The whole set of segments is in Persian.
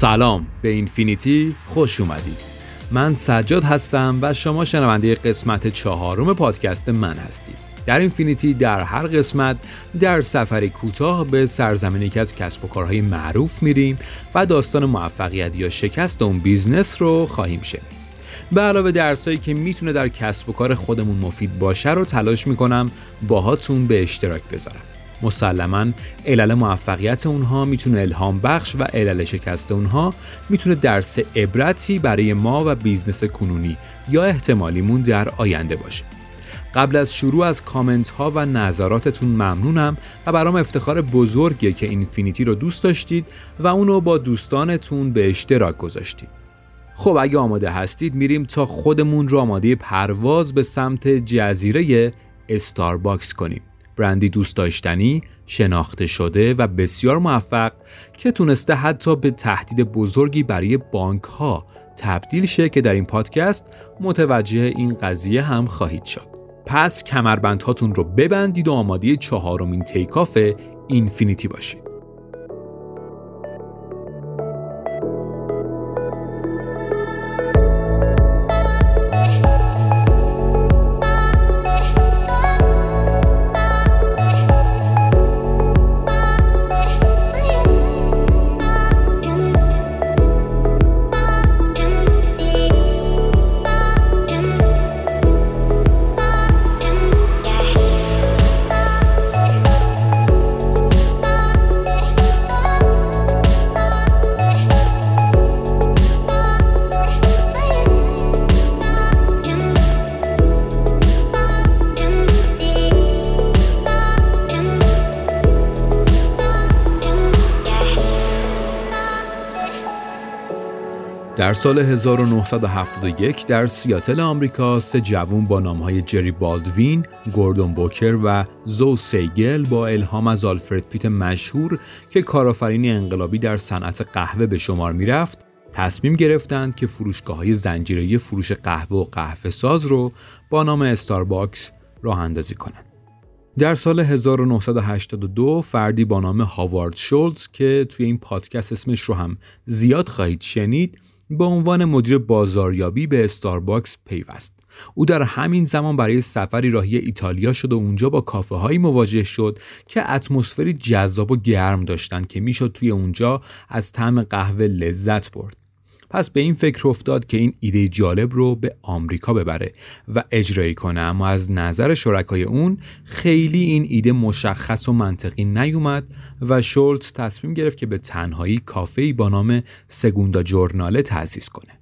سلام به Infinity خوش اومدید. من سجاد هستم و شما شنونده قسمت چهارم پادکست من هستید. در Infinity در هر قسمت در سفری کوتاه به سرزمینی که از کسب و کارهای معروف میریم و داستان موفقیت یا شکست اون business رو خواهیم شنید. به علاوه درسایی که می‌تونه در کسب و کار خودمون مفید باشه رو تلاش می‌کنم باهاتون به اشتراک بذارم. مسلما علل موفقیت اونها می‌تونه الهام بخش و علل شکست اونها می‌تونه درس عبرتی برای ما و business کنونی یا احتمالیمون در آینده باشه. قبل از شروع از کامنت ها و نظراتتون ممنونم و برام افتخار بزرگیه که Infinity رو دوست داشتید و اونو با دوستانتون به اشتراک گذاشتید. خب اگه آماده هستید میریم تا خودمون رو آماده پرواز به سمت جزیره استارباکس کنیم. برندی دوست داشتنی، شناخته شده و بسیار موفق که تونسته حتی به تهدید بزرگی برای بانک ها تبدیل شه که در این پادکست متوجه این قضیه هم خواهید شد. پس کمربندهاتون رو ببندید و آماده چهارمین تیکاف اینفینیتی باشید. در سال 1971 در سیاتل آمریکا سه جوون با نامهای جری بالدوین، گوردون بوکر و زو سیگل با الهام از آلفرد پیت مشهور که کارآفرینی انقلابی در صنعت قهوه به شمار می‌رفت، تصمیم گرفتند که فروشگاه های زنجیره فروش قهوه و قهوه ساز رو با نام استارباکس راه اندازی کنند. در سال 1982 فردی با نام هاوارد شولز که توی این پادکست اسمش رو هم زیاد خواهید شنید به عنوان مدیر بازاریابی به استارباکس پیوست. او در همین زمان برای سفری راهی ایتالیا شد و اونجا با کافه هایی مواجه شد که اتمسفری جذاب و گرم داشتند که می‌شد توی اونجا از طعم قهوه لذت برد. پس به این فکر افتاد که این ایده جالب رو به آمریکا ببره و اجرایی کنه اما از نظر شرکای اون خیلی این ایده مشخص و منطقی نیومد و شولتز تصمیم گرفت که به تنهایی کافه با نام سگوندا جورناله تأسیس کنه.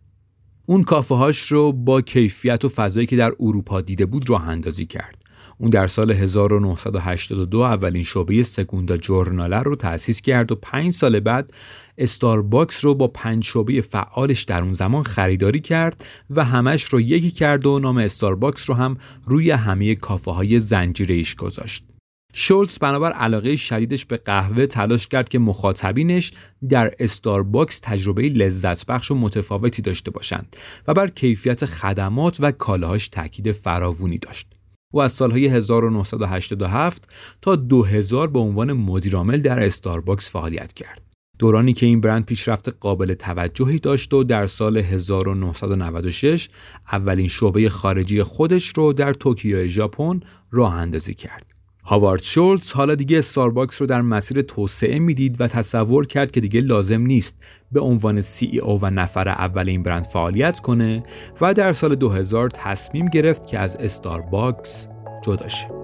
اون کافه هاش رو با کیفیت و فضایی که در اروپا دیده بود راه اندازی کرد. اون در سال 1982 اولین شعبه سگوندا جورناله رو تأسیس کرد و پنج سال بعد استارباکس رو با پنج شعبه فعالش در اون زمان خریداری کرد و همش رو یکی کرد و نام استارباکس رو هم روی همه کافه های زنجیره گذاشت. شولز بنابر علاقه شدیدش به قهوه تلاش کرد که مخاطبینش در استارباکس تجربه لذت بخش و متفاوتی داشته باشند و بر کیفیت خدمات و کالاهاش تاکید فراوونی داشت. او از سالهای 1987 تا 2000 به عنوان مدیرعامل در استارباکس فعالیت کرد. دورانی که این برند پیشرفت قابل توجهی داشت و در سال 1996 اولین شعبه خارجی خودش رو در توکیو ژاپن راه اندازی کرد. هاوارد شولتز حالا دیگه استارباکس رو در مسیر توسعه می‌دید و تصور کرد که دیگه لازم نیست به عنوان CEO و نفر اول این برند فعالیت کنه و در سال 2000 تصمیم گرفت که از استارباکس جدا شه.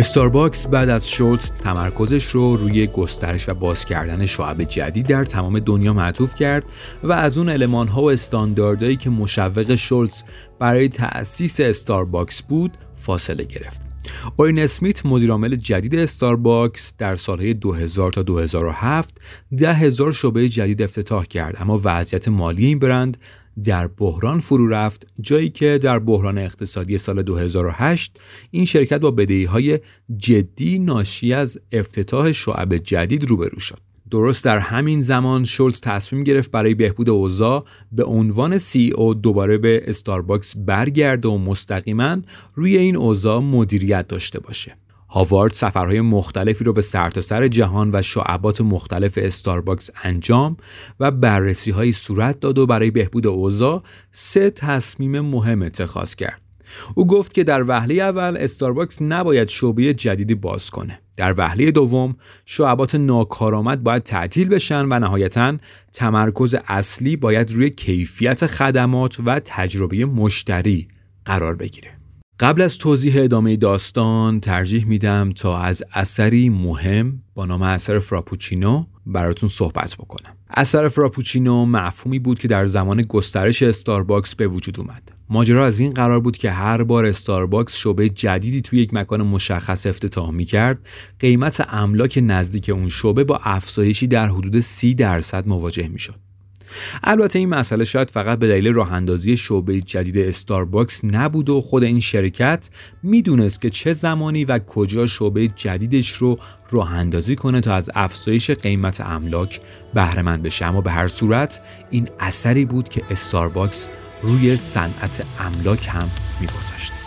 استارباکس بعد از شولتز تمرکزش رو روی گسترش و باز کردن شعب جدید در تمام دنیا معطوف کرد و از اون المان ها و استانداردهایی که مشوق شولتز برای تأسیس استارباکس بود فاصله گرفت. اورین اسمیت مدیرعامل جدید استارباکس در سالهای 2000 تا 2007 ده هزار شعبه جدید افتتاح کرد اما وضعیت مالی این برند در بحران فرو رفت جایی که در بحران اقتصادی سال 2008 این شرکت با بدهی های جدی ناشی از افتتاح شعب جدید روبرو شد درست در همین زمان شولز تصمیم گرفت برای بهبود اوضاع به عنوان CEO دوباره به استارباکس برگرده و مستقیما روی این اوضاع مدیریت داشته باشه. هاوارد سفرهای مختلفی رو به سرتاسر سر جهان و شعبات مختلف استارباکس انجام و بررسی های صورت داد و برای بهبود اوضاع سه تصمیم مهم اتخاذ کرد. او گفت که در وهله اول استارباکس نباید شعبه جدیدی باز کنه. در وهله دوم شعبات ناکارآمد باید تعطیل بشن و نهایتا تمرکز اصلی باید روی کیفیت خدمات و تجربه مشتری قرار بگیره. قبل از توضیح ادامه داستان ترجیح میدم تا از اثری مهم با نام اثر فراپوچینو براتون صحبت بکنم. اثر فراپوچینو مفهومی بود که در زمان گسترش استارباکس به وجود اومد. ماجرا از این قرار بود که هر بار استارباکس شعبه جدیدی توی یک مکان مشخص افتتاح می کرد قیمت املاک نزدیک اون شعبه با افزایشی در حدود 30 درصد مواجه می شد. البته این مسئله شاید فقط به دلیل راه اندازی شعبه جدید استارباکس نبود و خود این شرکت می‌دونست که چه زمانی و کجا شعبه جدیدش رو راه اندازی کنه تا از افزایش قیمت املاک بهره مند بشه. اما به هر صورت این اثری بود که استارباکس روی صنعت املاک هم میگذاشت.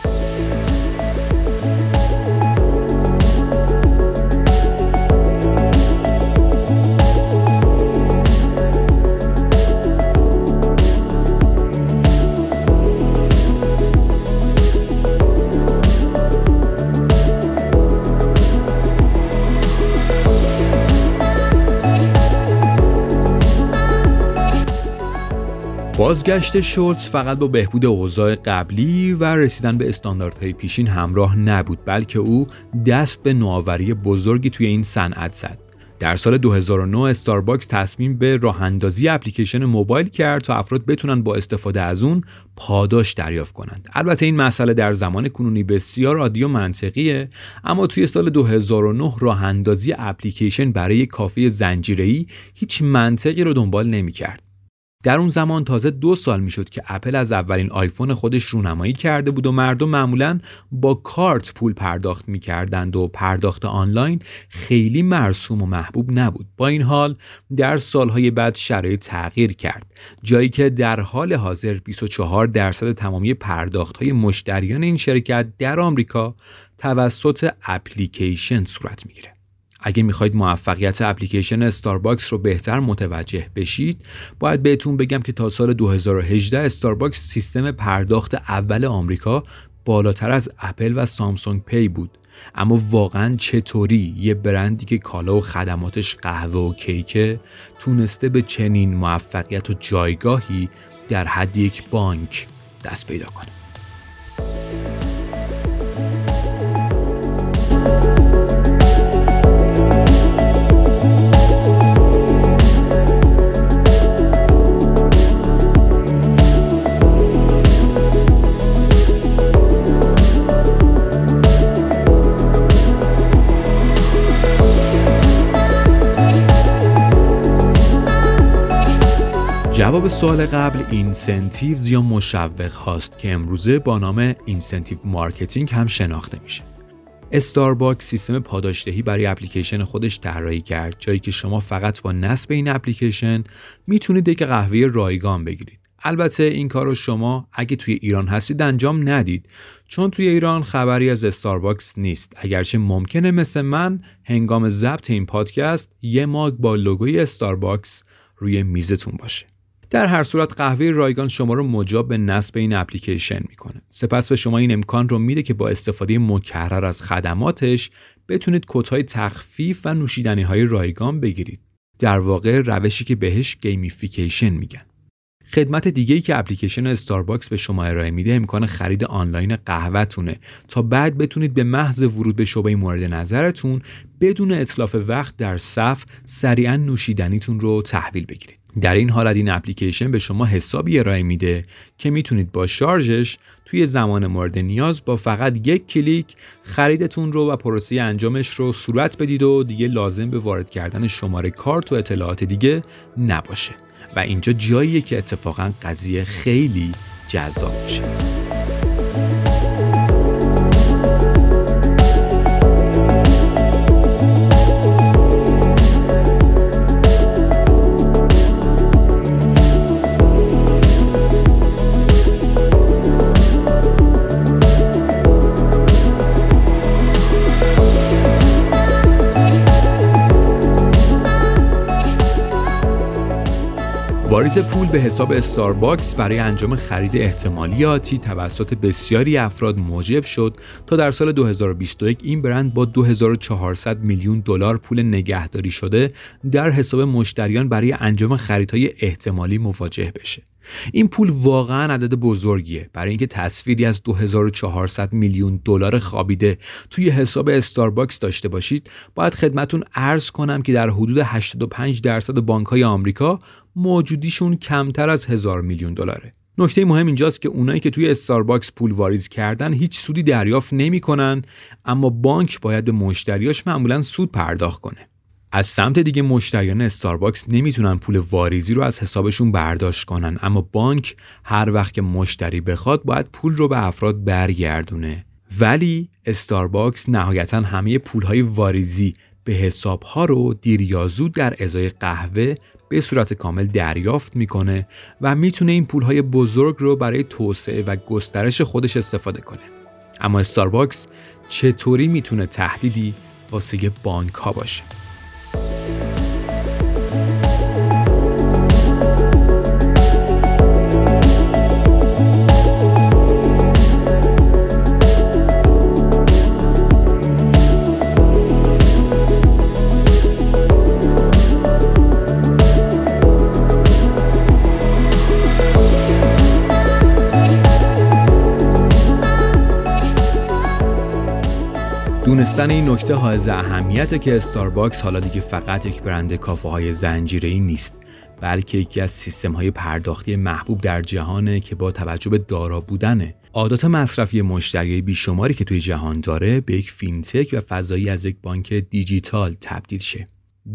بازگشت شولتز فقط با بهبود اوضاع قبلی و رسیدن به استانداردهای پیشین همراه نبود بلکه او دست به نوآوری بزرگی توی این صنعت زد در سال 2009 استارباکس تصمیم به راه اندازی اپلیکیشن موبایل کرد تا افراد بتونن با استفاده از اون پاداش دریافت کنند. البته این مسئله در زمان کنونی بسیار عادی و منطقیه اما توی سال 2009 راه اندازی اپلیکیشن برای کافه زنجیره‌ای هیچ منطقی رو دنبال نمی‌کرد. در اون زمان تازه دو سال می‌شد که اپل از اولین آیفون خودش رونمایی کرده بود و مردم معمولا با کارت پول پرداخت می‌کردند و پرداخت آنلاین خیلی مرسوم و محبوب نبود. با این حال در سالهای بعد شرایط تغییر کرد جایی که در حال حاضر 24 درصد تمامی پرداخت های مشتریان این شرکت در آمریکا توسط اپلیکیشن صورت می‌گیره. اگه می‌خواید موفقیت اپلیکیشن استارباکس رو بهتر متوجه بشید باید بهتون بگم که تا سال 2018 استارباکس سیستم پرداخت اول آمریکا بالاتر از اپل و سامسونگ پی بود. اما واقعا چطوری یه برندی که کالا و خدماتش قهوه و کیکه تونسته به چنین موفقیت و جایگاهی در حد یک بانک دست پیدا کنه؟ جواب سوال قبل incentives یا مشوق هاست که امروزه با نام incentive marketing هم شناخته میشه. استارباک سیستم پاداشدهی برای اپلیکیشن خودش طراحی کرد جایی که شما فقط با نصب این اپلیکیشن می‌تونید یک قهوه رایگان بگیرید. البته این کار رو شما اگه توی ایران هستید انجام ندید چون توی ایران خبری از استارباکس نیست اگرچه ممکنه مثل من هنگام ضبط این پادکست یه ماگ با لوگوی استارباکس روی میزتون باشه در هر صورت قهوه رایگان شما رو مجاب به نصب این اپلیکیشن می‌کنه. سپس به شما این امکان رو میده که با استفاده مکرر از خدماتش بتونید کدهای تخفیف و نوشیدنی های رایگان بگیرید. در واقع روشی که بهش gamification میگن. خدمت دیگه ای که اپلیکیشن استارباکس به شما ارائه میده امکان خرید آنلاین قهوهتونه. تا بعد بتونید به محض ورود به شعبه مورد نظرتون بدون اطلاف وقت در صف سریعا نوشیدنیتون رو تحویل بگیرید. در این حالت این اپلیکیشن به شما حسابی ارائه میده که می‌تونید با شارژش توی زمان مورد نیاز با فقط یک کلیک خریدتون رو و پروسه انجامش رو صورت بدید و دیگه لازم به وارد کردن شماره کارت و اطلاعات دیگه نباشه. و اینجا جاییه که اتفاقا قضیه خیلی جذاب میشه. واریز پول به حساب استارباکس برای انجام خرید احتمالی آتی توسط بسیاری افراد موجب شد تا در سال 2021 این برند با 2400 میلیون دلار پول نگهداری شده در حساب مشتریان برای انجام خریدهای احتمالی مواجه بشه. این پول واقعا عدد بزرگیه. برای اینکه تصویری از 2400 میلیون دلار خوابیده توی حساب استارباکس داشته باشید باید خدمتون عرض کنم که در حدود 85 درصد بانک های آمریکا موجودیشون کمتر از هزار میلیون دلاره. نکته مهم اینجاست که اونایی که توی استارباکس پول واریز کردن هیچ سودی دریافت نمی‌کنن اما بانک باید به مشتریاش معمولا سود پرداخت کنه. از سمت دیگه مشتریان استارباکس نمی‌تونن پول واریزی رو از حسابشون برداشت کنن. اما بانک هر وقت که مشتری بخواد باید پول رو به افراد برگردونه. ولی استارباکس نهایتا همه پولهای واریزی به حسابها رو دیر در ازای قهوه به صورت کامل دریافت می‌کنه و می‌تونه این پولهای بزرگ رو برای توسعه و گسترش خودش استفاده کنه. اما استارباکس چطوری می‌تونه تهدیدی واسه بانک ها باشه؟ دونستن این نکته حائز اهمیته که استارباکس حالا دیگه فقط یک برند کافه های زنجیره‌ای نیست بلکه یکی از سیستم های پرداختی محبوب در جهانه که با توجه به دارا بودن عادات مصرفی مشتری بیشماری که توی جهان داره به یک فینتک و فضایی از یک بانک دیجیتال تبدیل شه.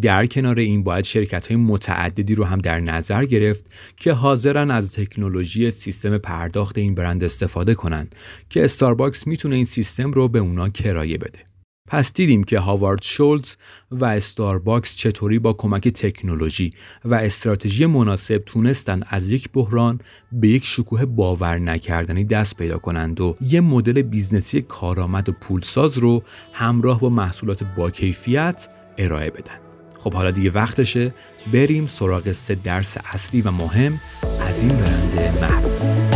در کنار این باید شرکت های متعددی رو هم در نظر گرفت که حاضرن از تکنولوژی سیستم پرداخت این برند استفاده کنن که استارباکس می‌تونه این سیستم رو به اونا کرایه بده. پس دیدیم که هاوارد شولز و استارباکس چطوری با کمک تکنولوژی و استراتژی مناسب تونستن از یک بحران به یک شکوه باور نکردنی دست پیدا کنند و یه مدل business ی کارآمد و پولساز رو همراه با محصولات با کیفیت ارائه بدن. خب حالا دیگه وقتشه بریم سراغ سه درس اصلی و مهم از این برند محبوب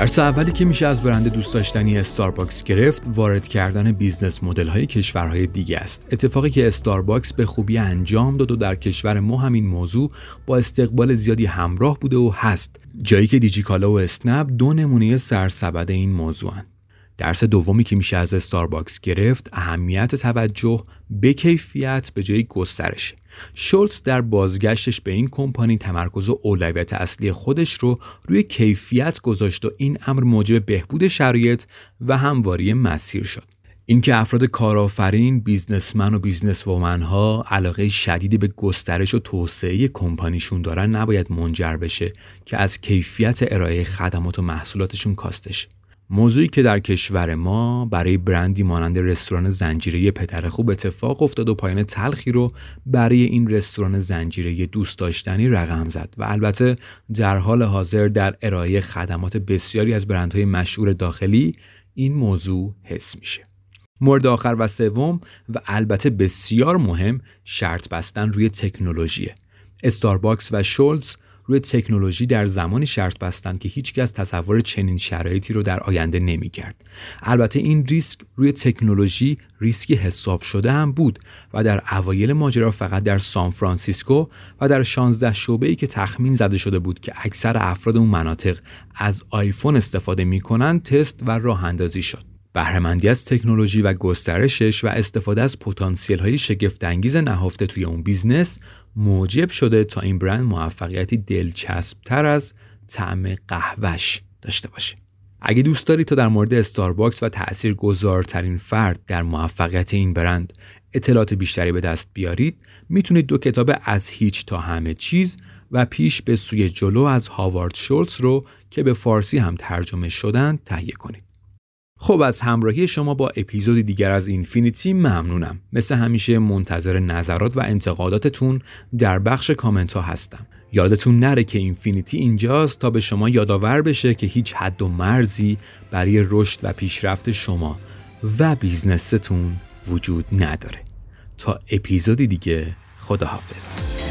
درس اولی که میشه از برند دوست داشتنی استارباکس گرفت وارد کردن business model های کشورهای دیگه است. اتفاقی که استارباکس به خوبی انجام داد و در کشور ما همین موضوع با استقبال زیادی همراه بوده و هست. جایی که دیجیکالا و اسنپ دو نمونه سرسبد این موضوعن. درس دومی که میشه از استارباکس گرفت اهمیت توجه به کیفیت به جای گسترش شولتز در بازگشتش به این کمپانی تمرکز و اولویت اصلی خودش رو روی کیفیت گذاشت و این امر موجب بهبود شرایط و همواری مسیر شد اینکه افراد کارآفرین، businessman و business ها علاقه شدیدی به گسترش و توسعه کمپانیشون دارن نباید منجر بشه که از کیفیت ارائه خدمات و محصولاتشون کاسته شه. موضوعی که در کشور ما برای برندی مانند رستوران زنجیره پدر خوب اتفاق افتاد و پایان تلخی رو برای این رستوران زنجیره دوست داشتنی رقم زد و البته در حال حاضر در ارائه خدمات بسیاری از برندهای مشهور داخلی این موضوع حس میشه. مورد آخر و سوم و البته بسیار مهم شرط بستن روی تکنولوژی. استارباکس و شولز روی تکنولوژی در زمانی شرط بستند که هیچکس تصور چنین شرایطی رو در آینده نمی‌کرد. البته این ریسک روی تکنولوژی ریسکی حساب شده هم بود و در اوایل ماجرا فقط در سان فرانسیسکو و در 16 شعبه ای که تخمین زده شده بود که اکثر افراد اون مناطق از آیفون استفاده می‌کنن تست و راه اندازی شد. بهرهمندی از تکنولوژی و گسترشش و استفاده از پتانسیل های شگفتانگیز نهفته توی اون business موجب شده تا این برند موفقیتی دلچسبتر از طعم قهوهش داشته باشه. اگه دوست دارید تا در مورد استارباکس و تأثیر گذارترین فرد در موفقیت این برند اطلاعات بیشتری به دست بیارید می‌تونید دو کتاب از هیچ تا همه چیز و پیش به سوی جلو از هاوارد شولتز رو که به فارسی هم ترجمه شدن تهیه کنید. خب از همراهی شما با اپیزود دیگر از اینفینیتی ممنونم. مثل همیشه منتظر نظرات و انتقاداتتون در بخش کامنت ها هستم. یادتون نره که اینفینیتی اینجاست تا به شما یادآور بشه که هیچ حد و مرزی برای رشد و پیشرفت شما و بیزنستون وجود نداره. تا اپیزودی دیگه خداحافظ.